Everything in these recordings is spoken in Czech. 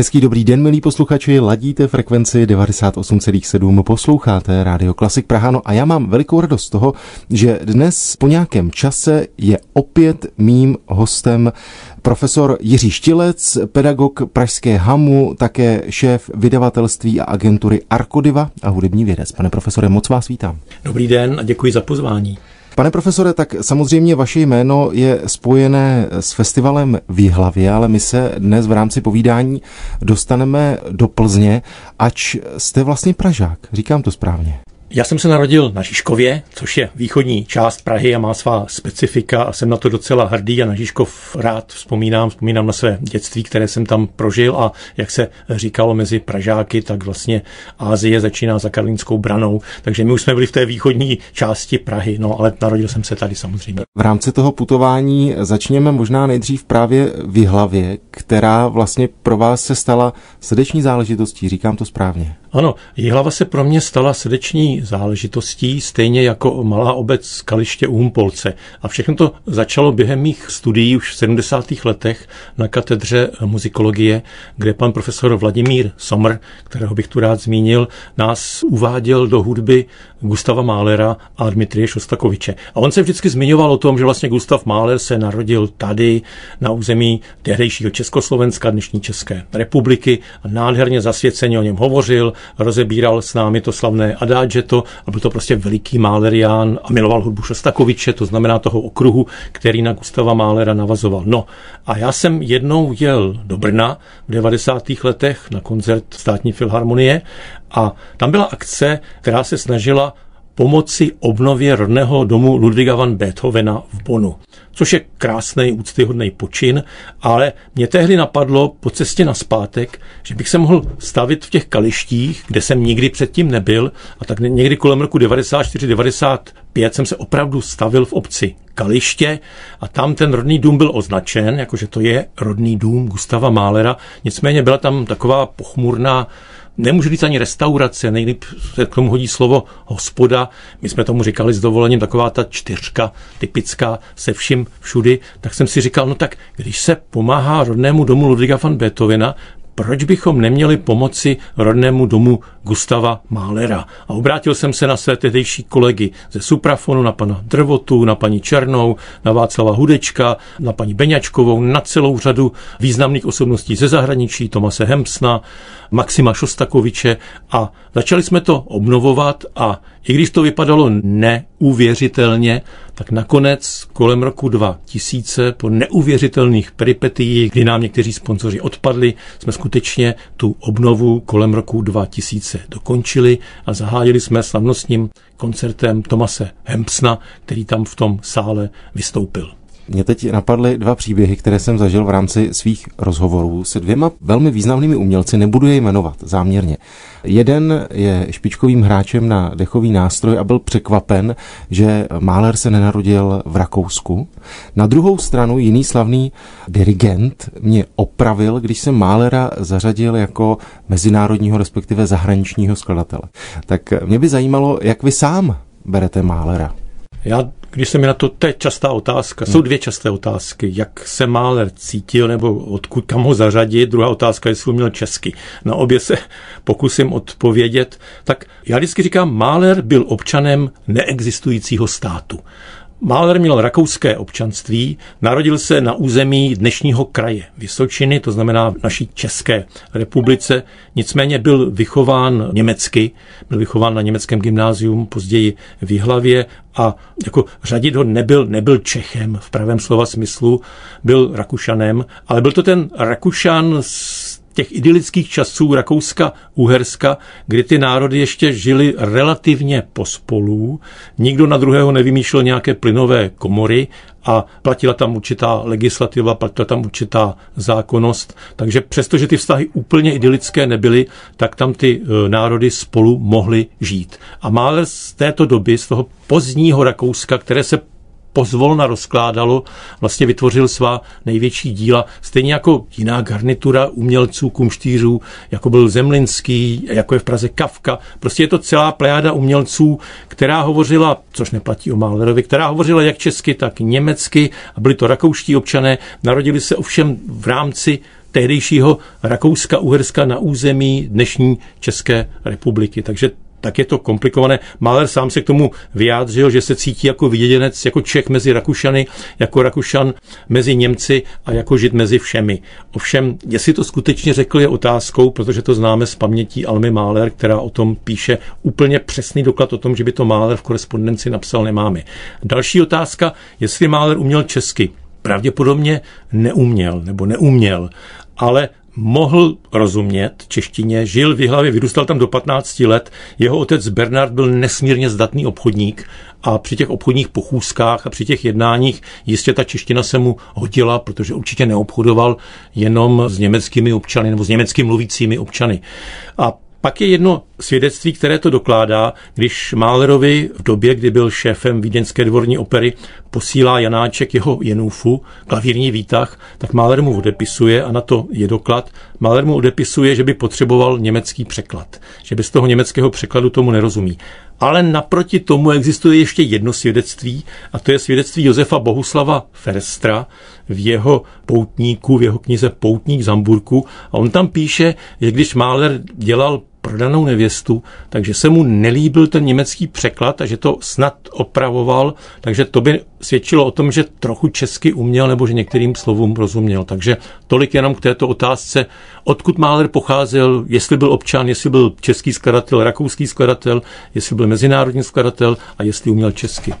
Hezký dobrý den, milí posluchači, ladíte frekvenci 98,7, posloucháte Rádio Klasik Praha, no a já mám velikou radost z toho, že dnes po nějakém čase je opět mým hostem profesor Jiří Štilec, pedagog Pražské HAMu, také šéf vydavatelství a agentury Arkodiva a hudební vědec. Pane profesore, moc vás vítám. Dobrý den a děkuji za pozvání. Pane profesore, tak samozřejmě vaše jméno je spojené s festivalem v Jihlavě, ale my se dnes v rámci povídání dostaneme do Plzně, ač jste vlastně Pražák. Říkám to správně. Já jsem se narodil na Žižkově, což je východní část Prahy a má svá specifika a jsem na to docela hrdý a na Žižkov rád vzpomínám, vzpomínám na své dětství, které jsem tam prožil a jak se říkalo mezi Pražáky, tak vlastně Ázie začíná za Karlínskou branou, takže my už jsme byli v té východní části Prahy, no ale narodil jsem se tady samozřejmě. V rámci toho putování začněme možná nejdřív právě v hlavě, která vlastně pro vás se stala srdeční záležitostí, říkám to správně. Ano, Jihlava se pro mě stala srdeční záležitostí, stejně jako malá obec Kaliště u Humpolce. A všechno to začalo během mých studií už v 70. letech na katedře muzikologie, kde pan profesor Vladimír Somr, kterého bych tu rád zmínil, nás uváděl do hudby Gustava Málera a Dmitrie Šostakoviče. A on se vždycky zmiňoval o tom, že vlastně Gustav Máler se narodil tady na území tehdejšího Československa, dnešní České republiky a nádherně zasvěceně o něm hovořil, rozebíral s námi to slavné Adagio a byl to prostě veliký Málerián a miloval hudbu Šostakoviče, to znamená toho okruhu, který na Gustava Málera navazoval. No a já jsem jednou jel do Brna v 90. letech na koncert státní filharmonie a tam byla akce, která se snažila pomoci obnově rodného domu Ludwiga van Beethovena v Bonu. Což je krásný, úctyhodný počin, ale mě tehdy napadlo po cestě na zpátek, že bych se mohl stavit v těch kalištích, kde jsem nikdy předtím nebyl, a tak někdy kolem roku 94-95 jsem se opravdu stavil v obci Kaliště a tam ten rodný dům byl označen, jakože to je rodný dům Gustava Málera, nicméně byla tam taková pochmurná nemůžu říct ani restaurace, nejlíp se k tomu hodí slovo hospoda. My jsme tomu říkali s dovolením taková ta čtyřka typická se vším všudy, tak jsem si říkal, no tak když se pomáhá rodnému domu Ludwiga van Beethovena, proč bychom neměli pomoci rodnému domu Gustava Málera? A obrátil jsem se na své tehdejší kolegy ze Suprafonu, na pana Drvotu, na paní Černou, na Václava Hudečka, na paní Beňačkovou, na celou řadu významných osobností ze zahraničí, Tomase Hemsna, Maxima Šostakoviče a začali jsme to obnovovat a i když to vypadalo neuvěřitelně, tak nakonec kolem roku 2000 po neuvěřitelných peripetiích, kdy nám někteří sponzoři odpadli, jsme skutečně tu obnovu kolem roku 2000 dokončili a zahájili jsme slavnostním koncertem Tomase Hempsna, který tam v tom sále vystoupil. Mě teď napadly dva příběhy, které jsem zažil v rámci svých rozhovorů se dvěma velmi významnými umělci, nebudu je jmenovat záměrně. Jeden je špičkovým hráčem na dechový nástroj a byl překvapen, že Mahler se nenarodil v Rakousku. Na druhou stranu jiný slavný dirigent mě opravil, když jsem Mahlera zařadil jako mezinárodního, respektive zahraničního skladatele. Tak mě by zajímalo, jak vy sám berete Mahlera. Já když se mi na to, to je častá otázka, jsou hmm. dvě časté otázky, jak se Máler cítil nebo odkud, kam ho zařadit, druhá otázka, jestli uměl česky. Na obě se pokusím odpovědět. Tak já vždycky říkám, Máler byl občanem neexistujícího státu. Mahler měl rakouské občanství, narodil se na území dnešního kraje Vysočiny, to znamená v naší České republice, nicméně byl vychován německy, byl vychován na německém gymnázium, později v Jihlavě a jako řadit ho nebyl, nebyl Čechem v pravém slova smyslu, byl Rakušanem, ale byl to ten Rakušan s těch idylických časů Rakouska-Uherska, kdy ty národy ještě žili relativně pospolu, nikdo na druhého nevymýšlel nějaké plynové komory a platila tam určitá legislativa, platila tam určitá zákonnost, takže přestože ty vztahy úplně idylické nebyly, tak tam ty e, národy spolu mohly žít. A Mahler z této doby, z toho pozdního Rakouska, které se pozvolna rozkládalo, vlastně vytvořil svá největší díla, stejně jako jiná garnitura umělců, kumštířů, jako byl Zemlinský, jako je v Praze Kafka. Prostě je to celá plejáda umělců, která hovořila, což neplatí o Mahlerovi, která hovořila jak česky, tak německy a byli to rakouští občané, narodili se ovšem v rámci tehdejšího Rakouska-Uherska na území dnešní České republiky. Takže tak je to komplikované. Mahler sám se k tomu vyjádřil, že se cítí jako vyděděnec, jako Čech mezi Rakušany, jako Rakušan mezi Němci a jako Žid mezi všemi. Ovšem, jestli to skutečně řekl, je otázkou, protože to známe z paměti Almy Mahler, která o tom píše úplně přesný doklad o tom, že by to Mahler v korespondenci napsal, nemáme. Další otázka, jestli Mahler uměl česky. Pravděpodobně neuměl nebo neuměl, ale mohl rozumět češtině, žil v hlavě, vyrůstal tam do 15 let. Jeho otec Bernard byl nesmírně zdatný obchodník a při těch obchodních pochůzkách a při těch jednáních jistě ta čeština se mu hodila, protože určitě neobchodoval jenom s německými občany nebo s německy mluvícími občany. A pak je jedno svědectví, které to dokládá, když Málerovi v době, kdy byl šéfem Vídeňské dvorní opery, posílá Janáček jeho Jenůfu, klavírní výtah, tak Máler mu odepisuje a na to je doklad. Máler mu odepisuje, že by potřeboval německý překlad, že bez toho německého překladu tomu nerozumí. Ale naproti tomu existuje ještě jedno svědectví, a to je svědectví Josefa Bohuslava Ferstra v jeho poutníku, v jeho knize Poutník z Hamburku. A on tam píše, že když Máler dělal prodanou nevěstu, takže se mu nelíbil ten německý překlad a že to snad opravoval, takže to by svědčilo o tom, že trochu česky uměl nebo že některým slovům rozuměl. Takže tolik jenom k této otázce, odkud Mahler pocházel, jestli byl občan, jestli byl český skladatel, rakouský skladatel, jestli byl mezinárodní skladatel a jestli uměl česky.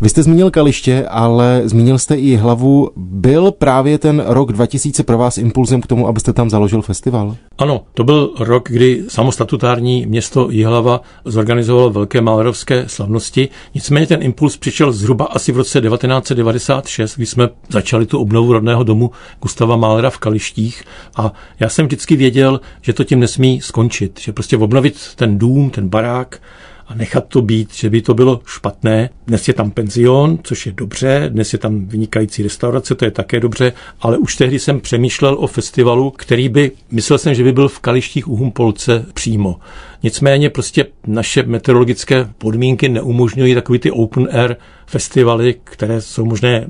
Vy jste zmínil Kaliště, ale zmínil jste i hlavu. Byl právě ten rok 2000 pro vás impulzem k tomu, abyste tam založil festival? Ano, to byl rok, kdy samostatutární město Jihlava zorganizovalo velké malerovské slavnosti. Nicméně ten impuls přišel zhruba asi v roce 1996, kdy jsme začali tu obnovu rodného domu Gustava Málera v Kalištích a já jsem vždycky věděl, že to tím nesmí skončit, že prostě obnovit ten dům, ten barák, a nechat to být, že by to bylo špatné. Dnes je tam penzion, což je dobře, dnes je tam vynikající restaurace, to je také dobře, ale už tehdy jsem přemýšlel o festivalu, který by, myslel jsem, že by byl v Kalištích u Humpolce přímo. Nicméně prostě naše meteorologické podmínky neumožňují takový ty open air festivaly, které jsou možné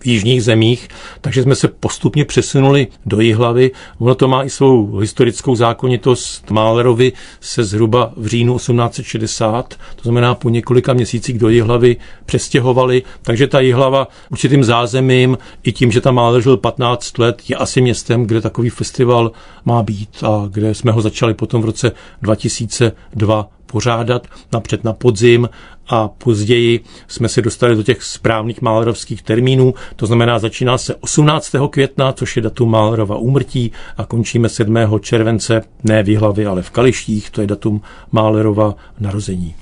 v jižních zemích, takže jsme se postupně přesunuli do Jihlavy. Ono to má i svou historickou zákonitost. Málerovi se zhruba v říjnu 1860, to znamená po několika měsících do Jihlavy, přestěhovali, takže ta Jihlava určitým zázemím i tím, že tam Máler žil 15 let, je asi městem, kde takový festival má být a kde jsme ho začali potom v roce 2002 pořádat napřed na podzim a později jsme se dostali do těch správných Málerovských termínů. To znamená, začíná se 18. května, což je datum Málerova úmrtí a končíme 7. července, ne v Jihlavě, ale v Kalištích, to je datum Málerova narození.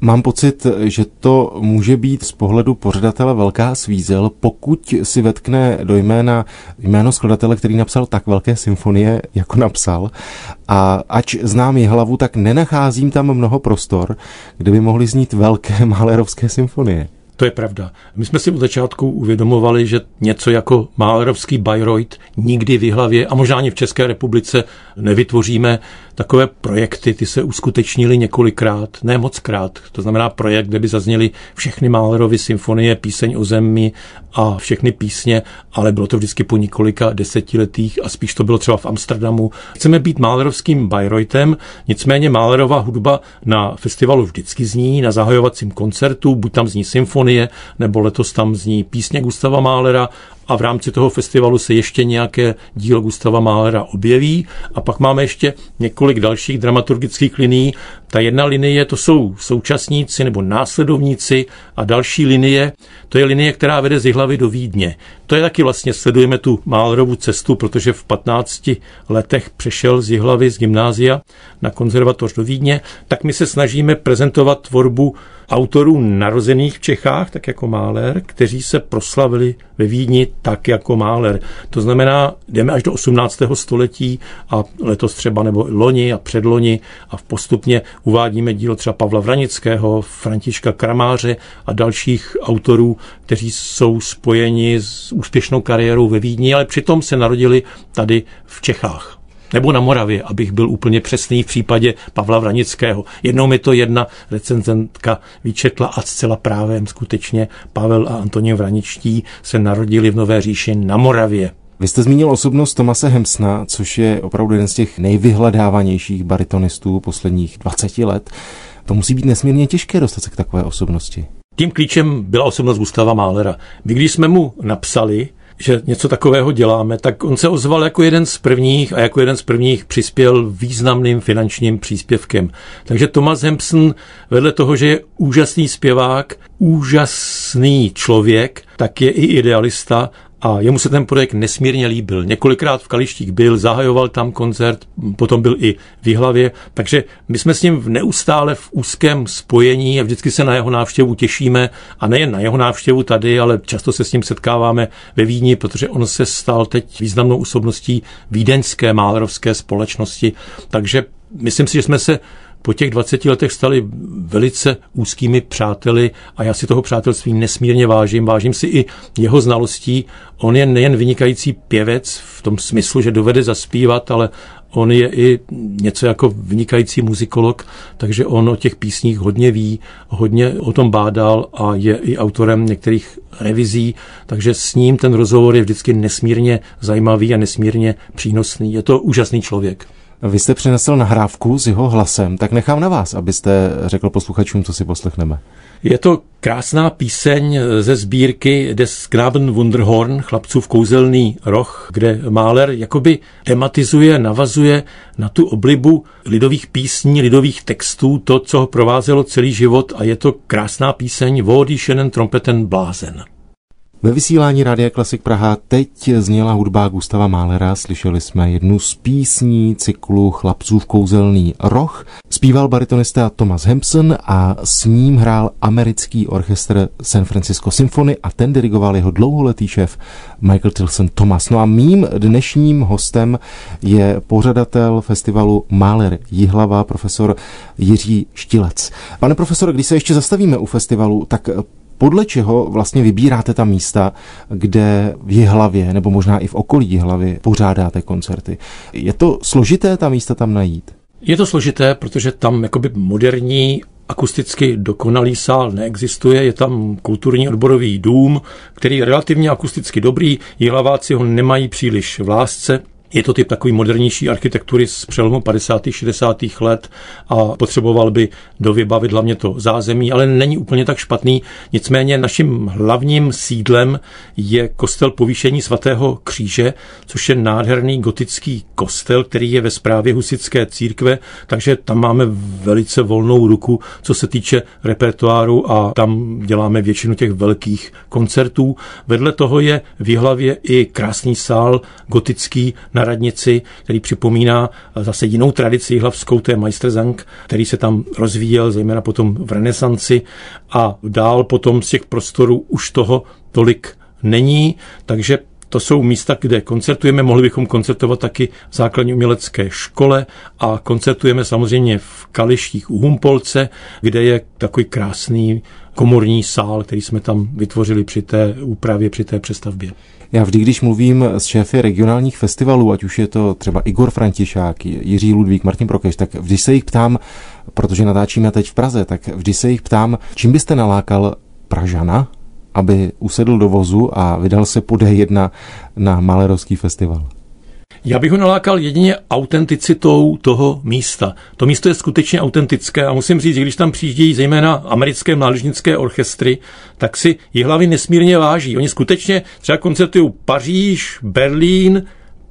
Mám pocit, že to může být z pohledu pořadatele velká svízel, pokud si vetkne do jména jméno skladatele, který napsal tak velké symfonie, jako napsal. A ač znám ji hlavu, tak nenacházím tam mnoho prostor, kde by mohly znít velké Mahlerovské symfonie. To je pravda. My jsme si od začátku uvědomovali, že něco jako Málerovský Bayreuth nikdy v hlavě a možná ani v České republice nevytvoříme. Takové projekty, ty se uskutečnily několikrát, ne moc krát. To znamená projekt, kde by zazněly všechny Málerovy symfonie, píseň o zemi a všechny písně, ale bylo to vždycky po několika desetiletích a spíš to bylo třeba v Amsterdamu. Chceme být Málerovským Bayreuthem, nicméně Málerová hudba na festivalu vždycky zní, na zahajovacím koncertu, buď tam zní symfonie, nebo letos tam zní písně Gustava Málera a v rámci toho festivalu se ještě nějaké dílo Gustava Mahlera objeví a pak máme ještě několik dalších dramaturgických linií. Ta jedna linie to jsou současníci nebo následovníci a další linie, to je linie, která vede z hlavy do Vídně. To je taky vlastně, sledujeme tu Málrovu cestu, protože v 15 letech přešel z hlavy z gymnázia na konzervatoř do Vídně, tak my se snažíme prezentovat tvorbu autorů narozených v Čechách, tak jako Máler, kteří se proslavili ve Vídni tak jako Máler. To znamená, jdeme až do 18. století a letos třeba nebo loni a předloni a postupně uvádíme dílo třeba Pavla Vranického, Františka Kramáře a dalších autorů, kteří jsou spojeni s úspěšnou kariérou ve Vídni, ale přitom se narodili tady v Čechách nebo na Moravě, abych byl úplně přesný v případě Pavla Vranického. Jednou mi to jedna recenzentka vyčetla a zcela právem skutečně Pavel a Antonín Vraničtí se narodili v Nové říši na Moravě. Vy jste zmínil osobnost Tomase Hemsna, což je opravdu jeden z těch nejvyhledávanějších baritonistů posledních 20 let. To musí být nesmírně těžké dostat se k takové osobnosti. Tím klíčem byla osobnost Gustava Málera. My když jsme mu napsali, že něco takového děláme, tak on se ozval jako jeden z prvních a jako jeden z prvních přispěl významným finančním příspěvkem. Takže Thomas Hempson vedle toho, že je úžasný zpěvák, úžasný člověk, tak je i idealista a jemu se ten projekt nesmírně líbil. Několikrát v Kalištích byl, zahajoval tam koncert, potom byl i v Jihlavě, takže my jsme s ním neustále v úzkém spojení a vždycky se na jeho návštěvu těšíme. A nejen na jeho návštěvu tady, ale často se s ním setkáváme ve Vídni, protože on se stal teď významnou osobností vídeňské málerovské společnosti, takže myslím si, že jsme se po těch 20 letech stali velice úzkými přáteli a já si toho přátelství nesmírně vážím. Vážím si i jeho znalostí. On je nejen vynikající pěvec v tom smyslu, že dovede zaspívat, ale on je i něco jako vynikající muzikolog, takže on o těch písních hodně ví, hodně o tom bádal a je i autorem některých revizí, takže s ním ten rozhovor je vždycky nesmírně zajímavý a nesmírně přínosný. Je to úžasný člověk. Vy jste přinesl nahrávku s jeho hlasem, tak nechám na vás, abyste řekl posluchačům, co si poslechneme. Je to krásná píseň ze sbírky Des Knaben Wunderhorn, chlapcův kouzelný roh, kde Mahler jakoby tematizuje, navazuje na tu oblibu lidových písní, lidových textů, to, co ho provázelo celý život a je to krásná píseň Vody Šenen Trompeten Blázen. Ve vysílání Rádia Klasik Praha teď zněla hudba Gustava Málera. Slyšeli jsme jednu z písní cyklu Chlapcův kouzelný roh. Zpíval baritonista Thomas Hampson a s ním hrál americký orchestr San Francisco Symphony a ten dirigoval jeho dlouholetý šéf Michael Tilson Thomas. No a mým dnešním hostem je pořadatel festivalu Máler Jihlava, profesor Jiří Štilec. Pane profesore, když se ještě zastavíme u festivalu, tak podle čeho vlastně vybíráte ta místa, kde v Jihlavě nebo možná i v okolí Jihlavy pořádáte koncerty? Je to složité ta místa tam najít? Je to složité, protože tam jakoby moderní akusticky dokonalý sál neexistuje, je tam kulturní odborový dům, který je relativně akusticky dobrý, jihlaváci ho nemají příliš v lásce, je to typ takový modernější architektury z přelomu 50. 60. let a potřeboval by dovybavit hlavně to zázemí, ale není úplně tak špatný. Nicméně naším hlavním sídlem je kostel povýšení svatého kříže, což je nádherný gotický kostel, který je ve správě husické církve, takže tam máme velice volnou ruku, co se týče repertoáru a tam děláme většinu těch velkých koncertů. Vedle toho je v hlavě i krásný sál gotický na radnici, který připomíná zase jinou tradici hlavskou, to je Meisterzang, který se tam rozvíjel, zejména potom v renesanci a dál potom z těch prostorů už toho tolik není, takže to jsou místa, kde koncertujeme, mohli bychom koncertovat taky v základní umělecké škole a koncertujeme samozřejmě v Kalištích u Humpolce, kde je takový krásný komorní sál, který jsme tam vytvořili při té úpravě, při té přestavbě. Já vždy, když mluvím s šéfy regionálních festivalů, ať už je to třeba Igor Františák, Jiří Ludvík, Martin Prokeš, tak vždy se jich ptám, protože natáčíme teď v Praze, tak vždy se jich ptám, čím byste nalákal Pražana, aby usedl do vozu a vydal se po D1 na Malerovský festival? Já bych ho nalákal jedině autenticitou toho místa. To místo je skutečně autentické a musím říct, že když tam přijíždějí zejména americké mládežnické orchestry, tak si hlavy nesmírně váží. Oni skutečně třeba koncertují Paříž, Berlín,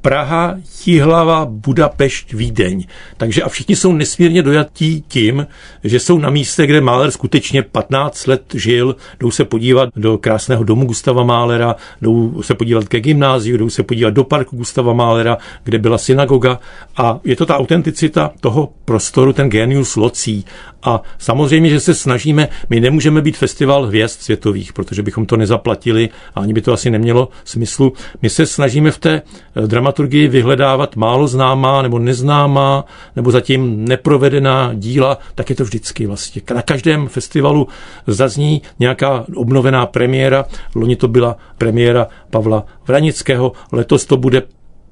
Praha, Jihlava, Budapešť, Vídeň. Takže a všichni jsou nesmírně dojatí tím, že jsou na místě, kde Mahler skutečně 15 let žil, jdou se podívat do krásného domu Gustava Mahlera, jdou se podívat ke gymnáziu, jdou se podívat do parku Gustava Mahlera, kde byla synagoga a je to ta autenticita toho prostoru, ten genius locí. A samozřejmě, že se snažíme, my nemůžeme být festival hvězd světových, protože bychom to nezaplatili a ani by to asi nemělo smyslu. My se snažíme v té drama dramaturgii vyhledávat málo známá nebo neznámá nebo zatím neprovedená díla, tak je to vždycky vlastně. Na každém festivalu zazní nějaká obnovená premiéra. Loni to byla premiéra Pavla Vranického, letos to bude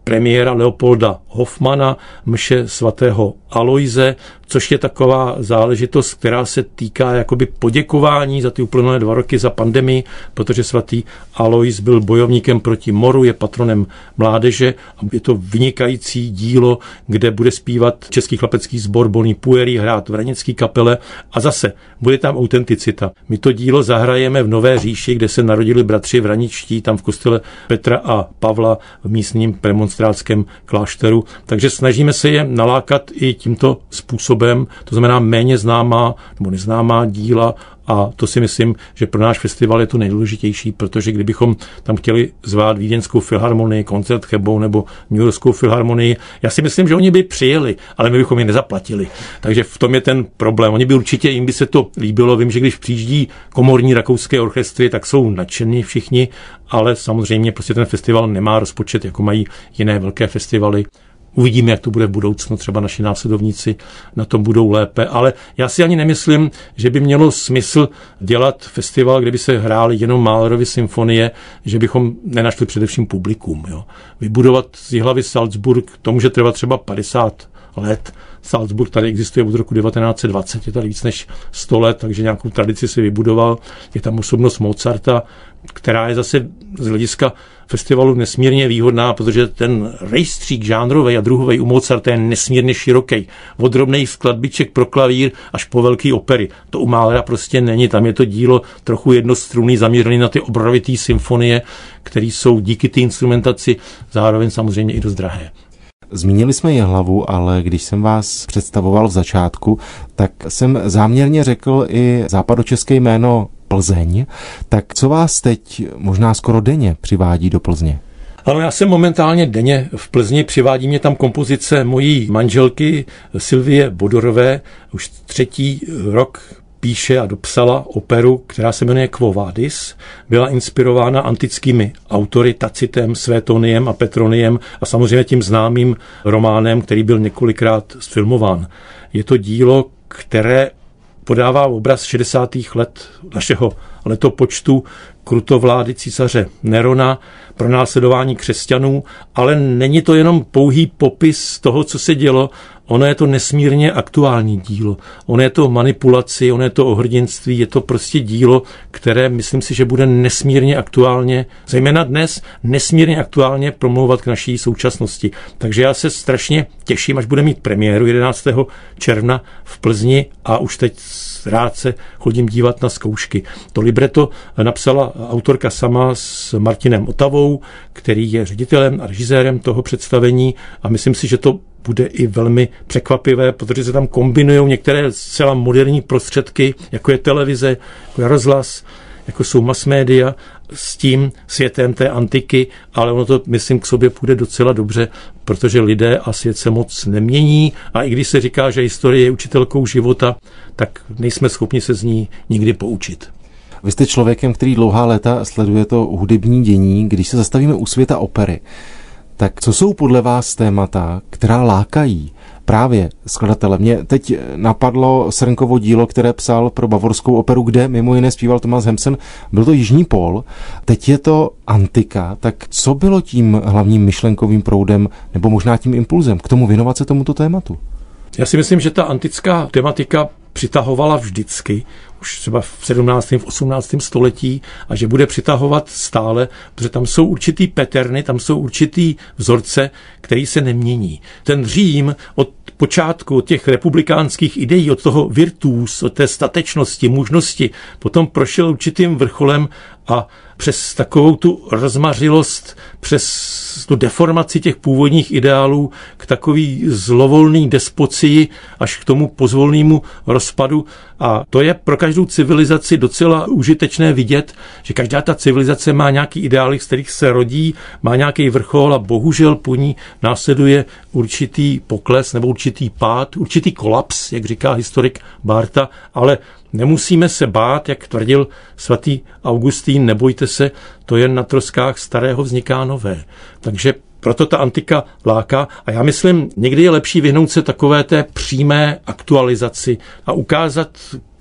premiéra Leopolda Hoffmana, mše svatého Aloize, což je taková záležitost, která se týká jakoby poděkování za ty uplynulé dva roky za pandemii, protože svatý Alois byl bojovníkem proti moru, je patronem mládeže a je to vynikající dílo, kde bude zpívat Český chlapecký sbor Bonnie Pueri, hrát v Ranický kapele a zase bude tam autenticita. My to dílo zahrajeme v Nové říši, kde se narodili bratři Vraničtí, tam v kostele Petra a Pavla v místním premonstrátském klášteru, takže snažíme se je nalákat i tímto způsobem, to znamená méně známá nebo neznámá díla a to si myslím, že pro náš festival je to nejdůležitější, protože kdybychom tam chtěli zvát Vídeňskou filharmonii, koncert Chebou nebo New Yorkskou filharmonii, já si myslím, že oni by přijeli, ale my bychom je nezaplatili. Takže v tom je ten problém. Oni by určitě, jim by se to líbilo. Vím, že když přijíždí komorní rakouské orchestry, tak jsou nadšení všichni, ale samozřejmě prostě ten festival nemá rozpočet, jako mají jiné velké festivaly. Uvidíme, jak to bude v budoucnu, třeba naši následovníci na tom budou lépe, ale já si ani nemyslím, že by mělo smysl dělat festival, kde by se hrály jenom Mahlerovy symfonie, že bychom nenašli především publikum. Jo. Vybudovat z hlavy Salzburg, to může trvat třeba 50 let. Salzburg tady existuje od roku 1920, je tady víc než 100 let, takže nějakou tradici si vybudoval. Je tam osobnost Mozarta, která je zase z hlediska festivalu nesmírně výhodná, protože ten rejstřík žánrový a druhový u Mozarta je nesmírně široký. Od drobných skladbiček pro klavír až po velký opery. To u Málera prostě není. Tam je to dílo trochu jednostrunný, zaměřený na ty obrovitý symfonie, které jsou díky té instrumentaci zároveň samozřejmě i dost drahé. Zmínili jsme je hlavu, ale když jsem vás představoval v začátku, tak jsem záměrně řekl i západočeské jméno Plzeň. Tak co vás teď možná skoro denně přivádí do Plzně? Ano, já jsem momentálně denně v Plzni, přivádí mě tam kompozice mojí manželky Silvie Bodorové, už třetí rok píše a dopsala operu, která se jmenuje Quo Vadis. Byla inspirována antickými autory Tacitem, Svétoniem a Petroniem a samozřejmě tím známým románem, který byl několikrát sfilmován. Je to dílo, které podává obraz 60. let našeho letopočtu krutovlády císaře Nerona, pro následování křesťanů, ale není to jenom pouhý popis toho, co se dělo, ono je to nesmírně aktuální dílo. Ono je to manipulaci, ono je to o hrdinství, je to prostě dílo, které myslím si, že bude nesmírně aktuálně, zejména dnes, nesmírně aktuálně promlouvat k naší současnosti. Takže já se strašně těším, až bude mít premiéru 11. června v Plzni a už teď rád se chodím dívat na zkoušky. To libreto napsala autorka sama s Martinem Otavou, který je ředitelem a režisérem toho představení a myslím si, že to bude i velmi překvapivé, protože se tam kombinují některé zcela moderní prostředky, jako je televize, jako je rozhlas, jako jsou mass media s tím světem té antiky, ale ono to, myslím, k sobě půjde docela dobře, protože lidé a svět se moc nemění a i když se říká, že historie je učitelkou života, tak nejsme schopni se z ní nikdy poučit. Vy jste člověkem, který dlouhá léta sleduje to hudební dění, když se zastavíme u světa opery. Tak co jsou podle vás témata, která lákají právě skladatele? Mě teď napadlo Srnkovo dílo, které psal pro bavorskou operu, kde mimo jiné zpíval Thomas Hemsen. Byl to Jižní pol, teď je to antika. Tak co bylo tím hlavním myšlenkovým proudem nebo možná tím impulzem k tomu věnovat se tomuto tématu? Já si myslím, že ta antická tematika přitahovala vždycky, už třeba v 17. v 18. století a že bude přitahovat stále, protože tam jsou určitý peterny, tam jsou určitý vzorce, který se nemění. Ten Řím od počátku těch republikánských ideí, od toho virtus, od té statečnosti, mužnosti, potom prošel určitým vrcholem a přes takovou tu rozmařilost, přes tu deformaci těch původních ideálů k takový zlovolný despocii až k tomu pozvolnému rozpadu. A to je pro každou civilizaci docela užitečné vidět, že každá ta civilizace má nějaký ideály, z kterých se rodí, má nějaký vrchol a bohužel po ní následuje určitý pokles nebo určitý pád, určitý kolaps, jak říká historik Barta, ale Nemusíme se bát, jak tvrdil svatý Augustín, nebojte se, to jen na troskách starého vzniká nové. Takže proto ta antika láká. A já myslím, někdy je lepší vyhnout se takové té přímé aktualizaci a ukázat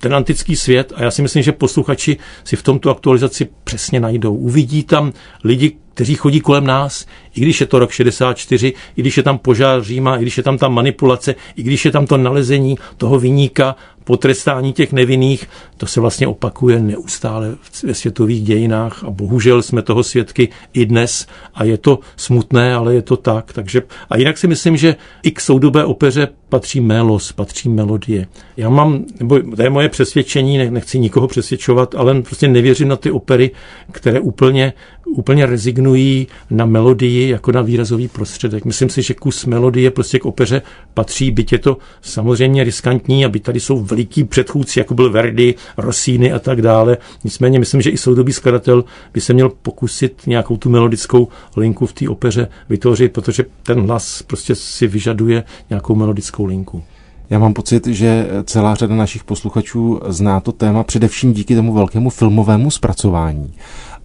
ten antický svět a já si myslím, že posluchači si v tomto aktualizaci přesně najdou. Uvidí tam lidi, kteří chodí kolem nás, i když je to rok 64, i když je tam požár Říma, i když je tam ta manipulace, i když je tam to nalezení toho vyníka, potrestání těch nevinných, to se vlastně opakuje neustále ve světových dějinách a bohužel jsme toho svědky i dnes a je to smutné, ale je to tak. Takže, a jinak si myslím, že i k soudobé opeře patří melos, patří melodie. Já mám, nebo to je moje přesvědčení, nechci nikoho přesvědčovat, ale prostě nevěřím na ty opery, které úplně, úplně rezignují na melodii jako na výrazový prostředek. Myslím si, že kus melodie prostě k opeře patří, byť je to samozřejmě riskantní, aby tady jsou veliký předchůdci, jako byl Verdi, Rossini a tak dále. Nicméně myslím, že i soudobý skladatel by se měl pokusit nějakou tu melodickou linku v té opeře vytvořit, protože ten hlas prostě si vyžaduje nějakou melodickou linku. Já mám pocit, že celá řada našich posluchačů zná to téma především díky tomu velkému filmovému zpracování.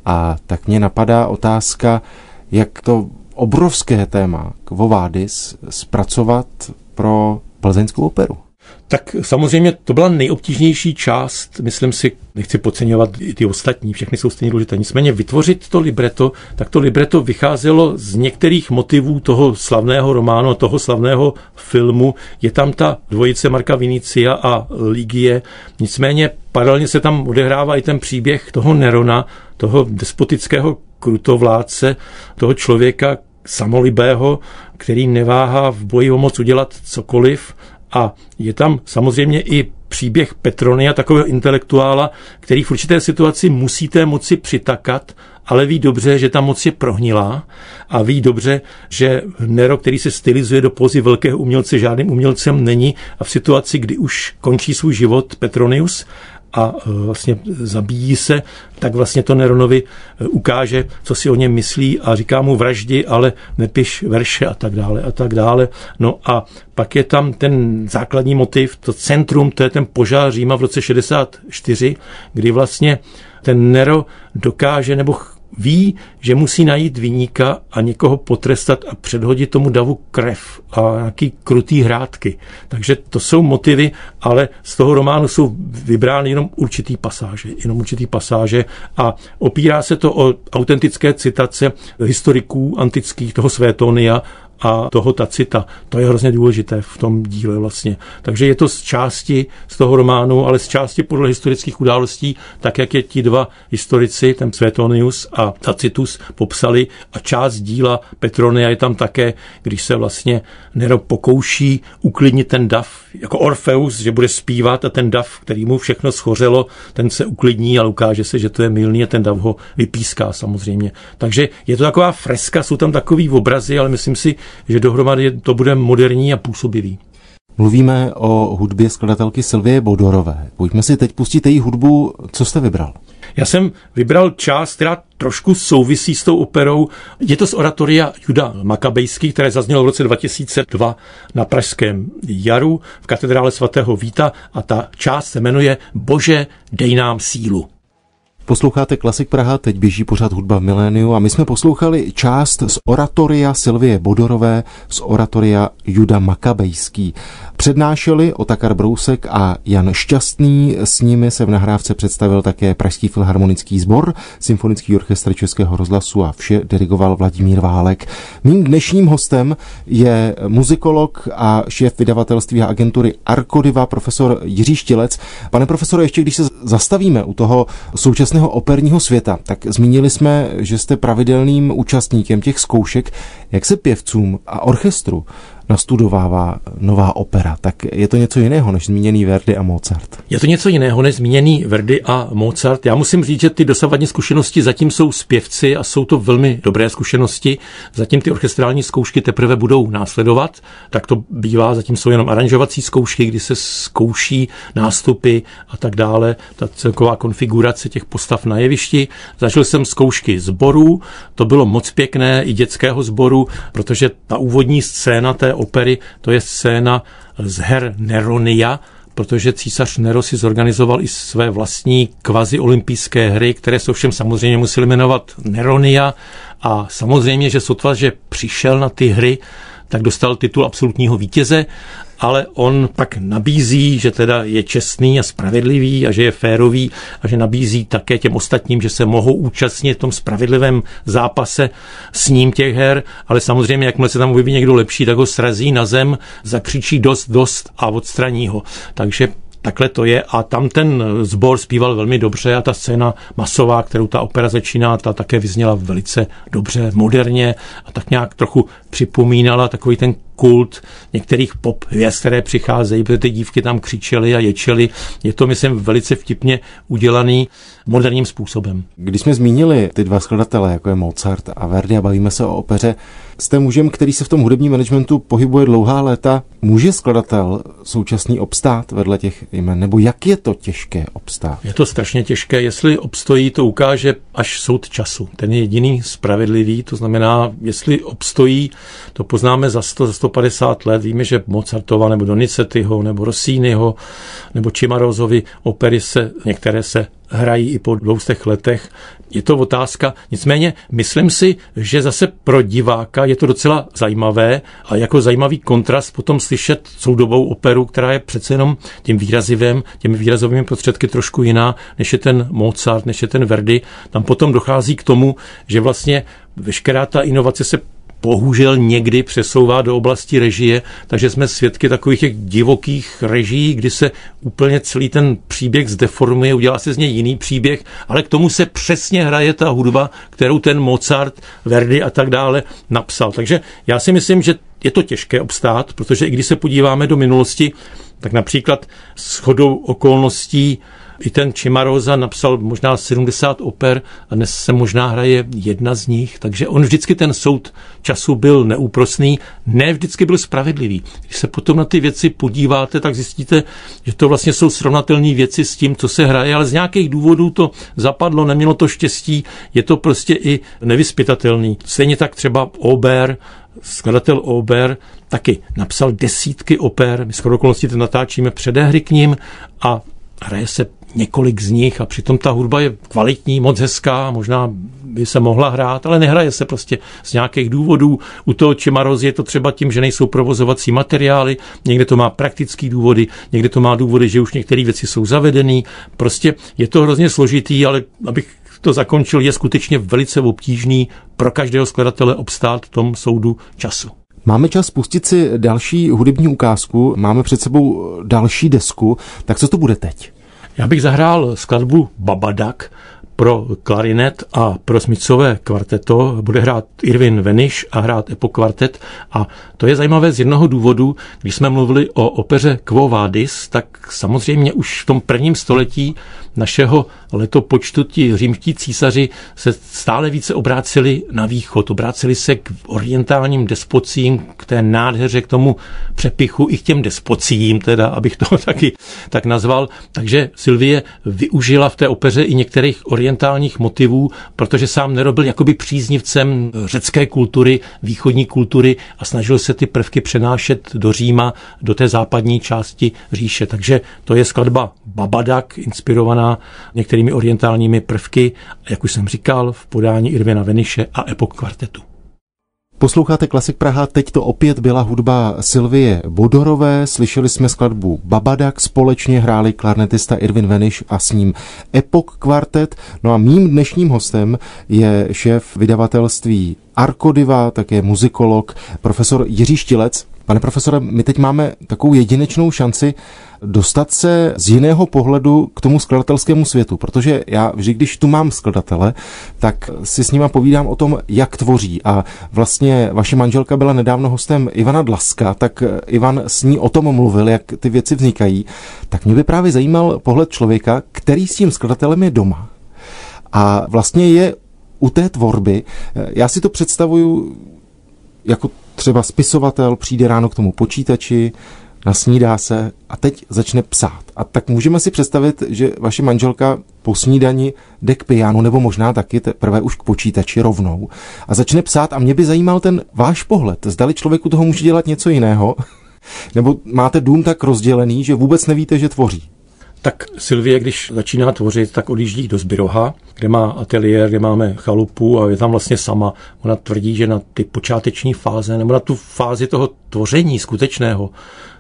A tak mě napadá otázka, jak to obrovské téma Kvovádis zpracovat pro plzeňskou operu. Tak samozřejmě to byla nejobtížnější část, myslím si, nechci podceňovat i ty ostatní, všechny jsou stejně důležité. Nicméně vytvořit to libreto, tak to libreto vycházelo z některých motivů toho slavného románu, toho slavného filmu. Je tam ta dvojice Marka Vinicia a Ligie. Nicméně paralelně se tam odehrává i ten příběh toho Nerona, toho despotického krutovládce, toho člověka samolibého, který neváhá v boji o moc udělat cokoliv a je tam samozřejmě i příběh Petronia, takového intelektuála, který v určité situaci musíte moci přitakat, ale ví dobře, že ta moc je prohnilá a ví dobře, že Nero, který se stylizuje do pozy velkého umělce, žádným umělcem není a v situaci, kdy už končí svůj život Petronius a e, vlastně zabíjí se, tak vlastně to Neronovi e, ukáže, co si o něm myslí a říká mu vraždi, ale nepiš verše a tak dále a tak dále. No a pak je tam ten základní motiv, to centrum, to je ten požár Říma v roce 64, kdy vlastně ten Nero dokáže nebo ví, že musí najít vyníka a někoho potrestat a předhodit tomu davu krev a nějaký krutý hrádky. Takže to jsou motivy, ale z toho románu jsou vybrány jenom určitý pasáže, jenom určitý pasáže a opírá se to o autentické citace historiků antických, toho Svétonia a toho Tacita. To je hrozně důležité v tom díle vlastně. Takže je to z části z toho románu, ale z části podle historických událostí, tak jak je ti dva historici, ten Svetonius a Tacitus, popsali a část díla Petronia je tam také, když se vlastně Nero pokouší uklidnit ten dav, jako Orfeus, že bude zpívat a ten dav, který mu všechno schořelo, ten se uklidní a ukáže se, že to je milný a ten dav ho vypíská samozřejmě. Takže je to taková freska, jsou tam takový obrazy, ale myslím si, že dohromady to bude moderní a působivý. Mluvíme o hudbě skladatelky Silvie Bodorové. Pojďme si teď pustit její hudbu. Co jste vybral? Já jsem vybral část, která trošku souvisí s tou operou. Je to z oratoria Juda Makabejský, které zaznělo v roce 2002 na Pražském jaru v katedrále svatého Víta a ta část se jmenuje Bože, dej nám sílu. Posloucháte Klasik Praha, teď běží pořád hudba v miléniu a my jsme poslouchali část z oratoria Silvie Bodorové, z oratoria Juda Makabejský. Přednášeli Otakar Brousek a Jan Šťastný, s nimi se v nahrávce představil také Pražský filharmonický sbor, Symfonický orchestr Českého rozhlasu a vše dirigoval Vladimír Válek. Mým dnešním hostem je muzikolog a šéf vydavatelství a agentury Arkodiva, profesor Jiří Štilec. Pane profesore, ještě když se zastavíme u toho současného operního světa, tak zmínili jsme, že jste pravidelným účastníkem těch zkoušek, jak se pěvcům a orchestru nastudovává nová opera, tak je to něco jiného než zmíněný Verdi a Mozart. Je to něco jiného než zmíněný Verdi a Mozart. Já musím říct, že ty dosavadní zkušenosti zatím jsou zpěvci a jsou to velmi dobré zkušenosti. Zatím ty orchestrální zkoušky teprve budou následovat. Tak to bývá, zatím jsou jenom aranžovací zkoušky, kdy se zkouší nástupy a tak dále. Ta celková konfigurace těch postav na jevišti. Zažil jsem zkoušky zborů, to bylo moc pěkné, i dětského sboru, protože ta úvodní scéna té opery, to je scéna z her Neronia, protože císař Nero si zorganizoval i své vlastní kvazi olympijské hry, které se všem samozřejmě museli jmenovat Neronia. A samozřejmě, že sotva, že přišel na ty hry, tak dostal titul absolutního vítěze, ale on pak nabízí, že teda je čestný a spravedlivý a že je férový a že nabízí také těm ostatním, že se mohou účastnit v tom spravedlivém zápase s ním těch her, ale samozřejmě, jakmile se tam objeví někdo lepší, tak ho srazí na zem, zakřičí dost, dost a odstraní ho. Takže takhle to je a tam ten sbor zpíval velmi dobře a ta scéna masová, kterou ta opera začíná, ta také vyzněla velice dobře, moderně a tak nějak trochu připomínala takový ten kult některých pop hvězd, které přicházejí, protože ty dívky tam křičely a ječely. Je to, myslím, velice vtipně udělaný moderním způsobem. Když jsme zmínili ty dva skladatele, jako je Mozart a Verdi a bavíme se o opeře, jste mužem, který se v tom hudebním managementu pohybuje dlouhá léta. Může skladatel současný obstát vedle těch jmen? Nebo jak je to těžké obstát? Je to strašně těžké. Jestli obstojí, to ukáže až soud času. Ten je jediný spravedlivý, to znamená, jestli obstojí, to poznáme za 100, za 150 let. Víme, že Mozartova nebo Donizettiho nebo Rossiniho nebo Čimarozovi opery se, některé se hrají i po dvoustech letech. Je to otázka. Nicméně myslím si, že zase pro diváka je to docela zajímavé a jako zajímavý kontrast potom slyšet soudobou operu, která je přece jenom tím výrazivem, těmi výrazovými prostředky trošku jiná, než je ten Mozart, než je ten Verdi. Tam potom dochází k tomu, že vlastně veškerá ta inovace se bohužel někdy přesouvá do oblasti režie, takže jsme svědky takových těch divokých režií, kdy se úplně celý ten příběh zdeformuje, udělá se z něj jiný příběh, ale k tomu se přesně hraje ta hudba, kterou ten Mozart, Verdi a tak dále napsal. Takže já si myslím, že je to těžké obstát, protože i když se podíváme do minulosti, tak například s chodou okolností i ten Chimaroza napsal možná 70 oper a dnes se možná hraje jedna z nich, takže on vždycky ten soud času byl neúprosný, ne vždycky byl spravedlivý. Když se potom na ty věci podíváte, tak zjistíte, že to vlastně jsou srovnatelné věci s tím, co se hraje, ale z nějakých důvodů to zapadlo, nemělo to štěstí, je to prostě i nevyspytatelný. Stejně tak třeba Ober, skladatel Ober taky napsal desítky oper, my skoro okolností to natáčíme předehry k ním a hraje se několik z nich a přitom ta hudba je kvalitní, moc hezká, možná by se mohla hrát, ale nehraje se prostě z nějakých důvodů. U toho Čemaroz je to třeba tím, že nejsou provozovací materiály, někde to má praktický důvody, někde to má důvody, že už některé věci jsou zavedené. Prostě je to hrozně složitý, ale abych to zakončil, je skutečně velice obtížný pro každého skladatele obstát v tom soudu času. Máme čas pustit si další hudební ukázku, máme před sebou další desku, tak co to bude teď? Já bych zahrál skladbu Babadak pro klarinet a pro smicové kvarteto. Bude hrát Irvin Veniš a hrát Epo kvartet. A to je zajímavé z jednoho důvodu, když jsme mluvili o opeře Quo Vadis, tak samozřejmě už v tom prvním století našeho letopočtu ti římští císaři se stále více obráceli na východ, obráceli se k orientálním despocím, k té nádheře, k tomu přepichu i k těm despocím, teda, abych to taky tak nazval. Takže Sylvie využila v té opeře i některých orientálních motivů, protože sám Nero byl jakoby příznivcem řecké kultury, východní kultury a snažil se ty prvky přenášet do Říma, do té západní části říše. Takže to je skladba Babadak, inspirovaná některými orientálními prvky, jak už jsem říkal, v podání Irvina Veniše a Epok kvartetu. Posloucháte Klasik Praha, teď to opět byla hudba Silvie Bodorové, slyšeli jsme skladbu Babadak, společně hráli klarnetista Irvin Veniš a s ním Epok kvartet. No a mým dnešním hostem je šéf vydavatelství Arkodiva, také muzikolog, profesor Jiří Štilec. Pane profesore, my teď máme takovou jedinečnou šanci dostat se z jiného pohledu k tomu skladatelskému světu, protože já vždy, když tu mám skladatele, tak si s nima povídám o tom, jak tvoří. A vlastně vaše manželka byla nedávno hostem Ivana Dlaska, tak Ivan s ní o tom mluvil, jak ty věci vznikají. Tak mě by právě zajímal pohled člověka, který s tím skladatelem je doma. A vlastně je u té tvorby, já si to představuju jako třeba spisovatel přijde ráno k tomu počítači, nasnídá se a teď začne psát. A tak můžeme si představit, že vaše manželka po snídani jde k pianu, nebo možná taky teprve už k počítači rovnou a začne psát a mě by zajímal ten váš pohled. Zdali člověku toho může dělat něco jiného, Nebo máte dům tak rozdělený, že vůbec nevíte, že tvoří? Tak Sylvie, když začíná tvořit, tak odjíždí do Zbyroha, kde má ateliér, kde máme chalupu a je tam vlastně sama. Ona tvrdí, že na ty počáteční fáze nebo na tu fázi toho tvoření skutečného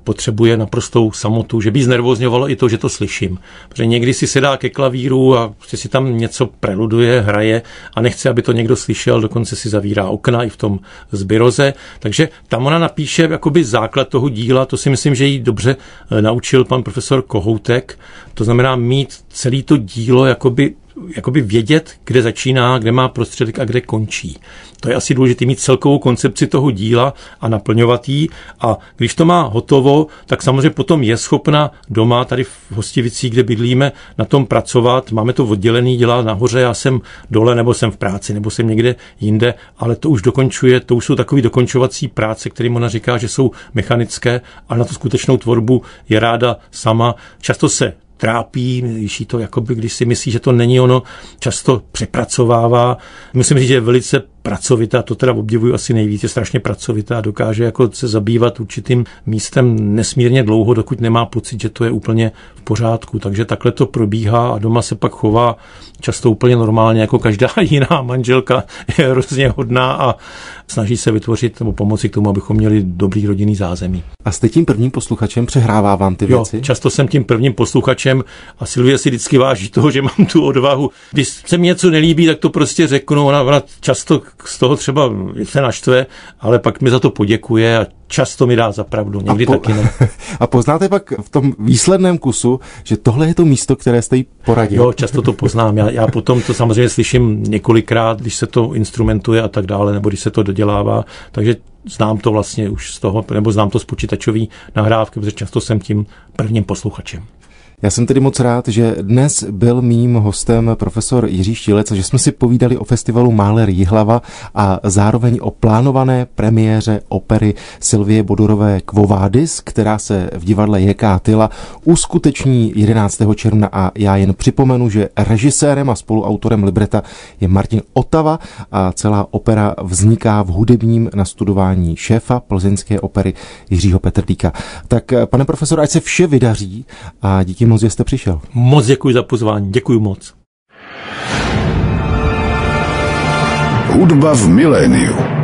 potřebuje naprostou samotu, že by znervozňovalo i to, že to slyším. Protože někdy si sedá ke klavíru a prostě si tam něco preluduje, hraje a nechce, aby to někdo slyšel, dokonce si zavírá okna i v tom zbyroze. Takže tam ona napíše jakoby základ toho díla, to si myslím, že jí dobře eh, naučil pan profesor Kohoutek. To znamená mít celý to dílo jakoby jakoby vědět, kde začíná, kde má prostředek a kde končí. To je asi důležité mít celkovou koncepci toho díla a naplňovat ji. A když to má hotovo, tak samozřejmě potom je schopna doma, tady v Hostivicí, kde bydlíme, na tom pracovat. Máme to oddělený, dělá nahoře, já jsem dole, nebo jsem v práci, nebo jsem někde jinde, ale to už dokončuje, to už jsou takové dokončovací práce, kterým ona říká, že jsou mechanické, ale na tu skutečnou tvorbu je ráda sama. Často se trápí, když to jakoby, když si myslí, že to není ono, často přepracovává. Musím říct, že je velice pracovitá, to teda obdivuju asi nejvíc, je strašně pracovitá, dokáže jako se zabývat určitým místem nesmírně dlouho, dokud nemá pocit, že to je úplně v pořádku. Takže takhle to probíhá a doma se pak chová často úplně normálně, jako každá jiná manželka je hrozně hodná a snaží se vytvořit nebo pomoci k tomu, abychom měli dobrý rodinný zázemí. A jste tím prvním posluchačem, přehrává vám ty věci? Jo, často jsem tím prvním posluchačem a Silvie si vždycky váží toho, že mám tu odvahu. Když se mi něco nelíbí, tak to prostě řeknu. Ona, ona často z toho třeba se naštve, ale pak mi za to poděkuje a často mi dá za pravdu, někdy a po, taky ne. A poznáte pak v tom výsledném kusu, že tohle je to místo, které jste jí poradil? Jo, často to poznám. Já, já potom to samozřejmě slyším několikrát, když se to instrumentuje a tak dále, nebo když se to dodělává, takže znám to vlastně už z toho, nebo znám to z počítačové nahrávky, protože často jsem tím prvním posluchačem. Já jsem tedy moc rád, že dnes byl mým hostem profesor Jiří Štílec a že jsme si povídali o festivalu Máler Jihlava a zároveň o plánované premiéře opery Silvie Bodorové Kvovádis, která se v divadle JK Tyla uskuteční 11. června a já jen připomenu, že režisérem a spoluautorem libreta je Martin Otava a celá opera vzniká v hudebním nastudování šéfa plzeňské opery Jiřího Petrlíka. Tak pane profesor, ať se vše vydaří a díky moc, že jste přišel. Moc děkuji za pozvání, děkuji moc. Hudba v miléniu.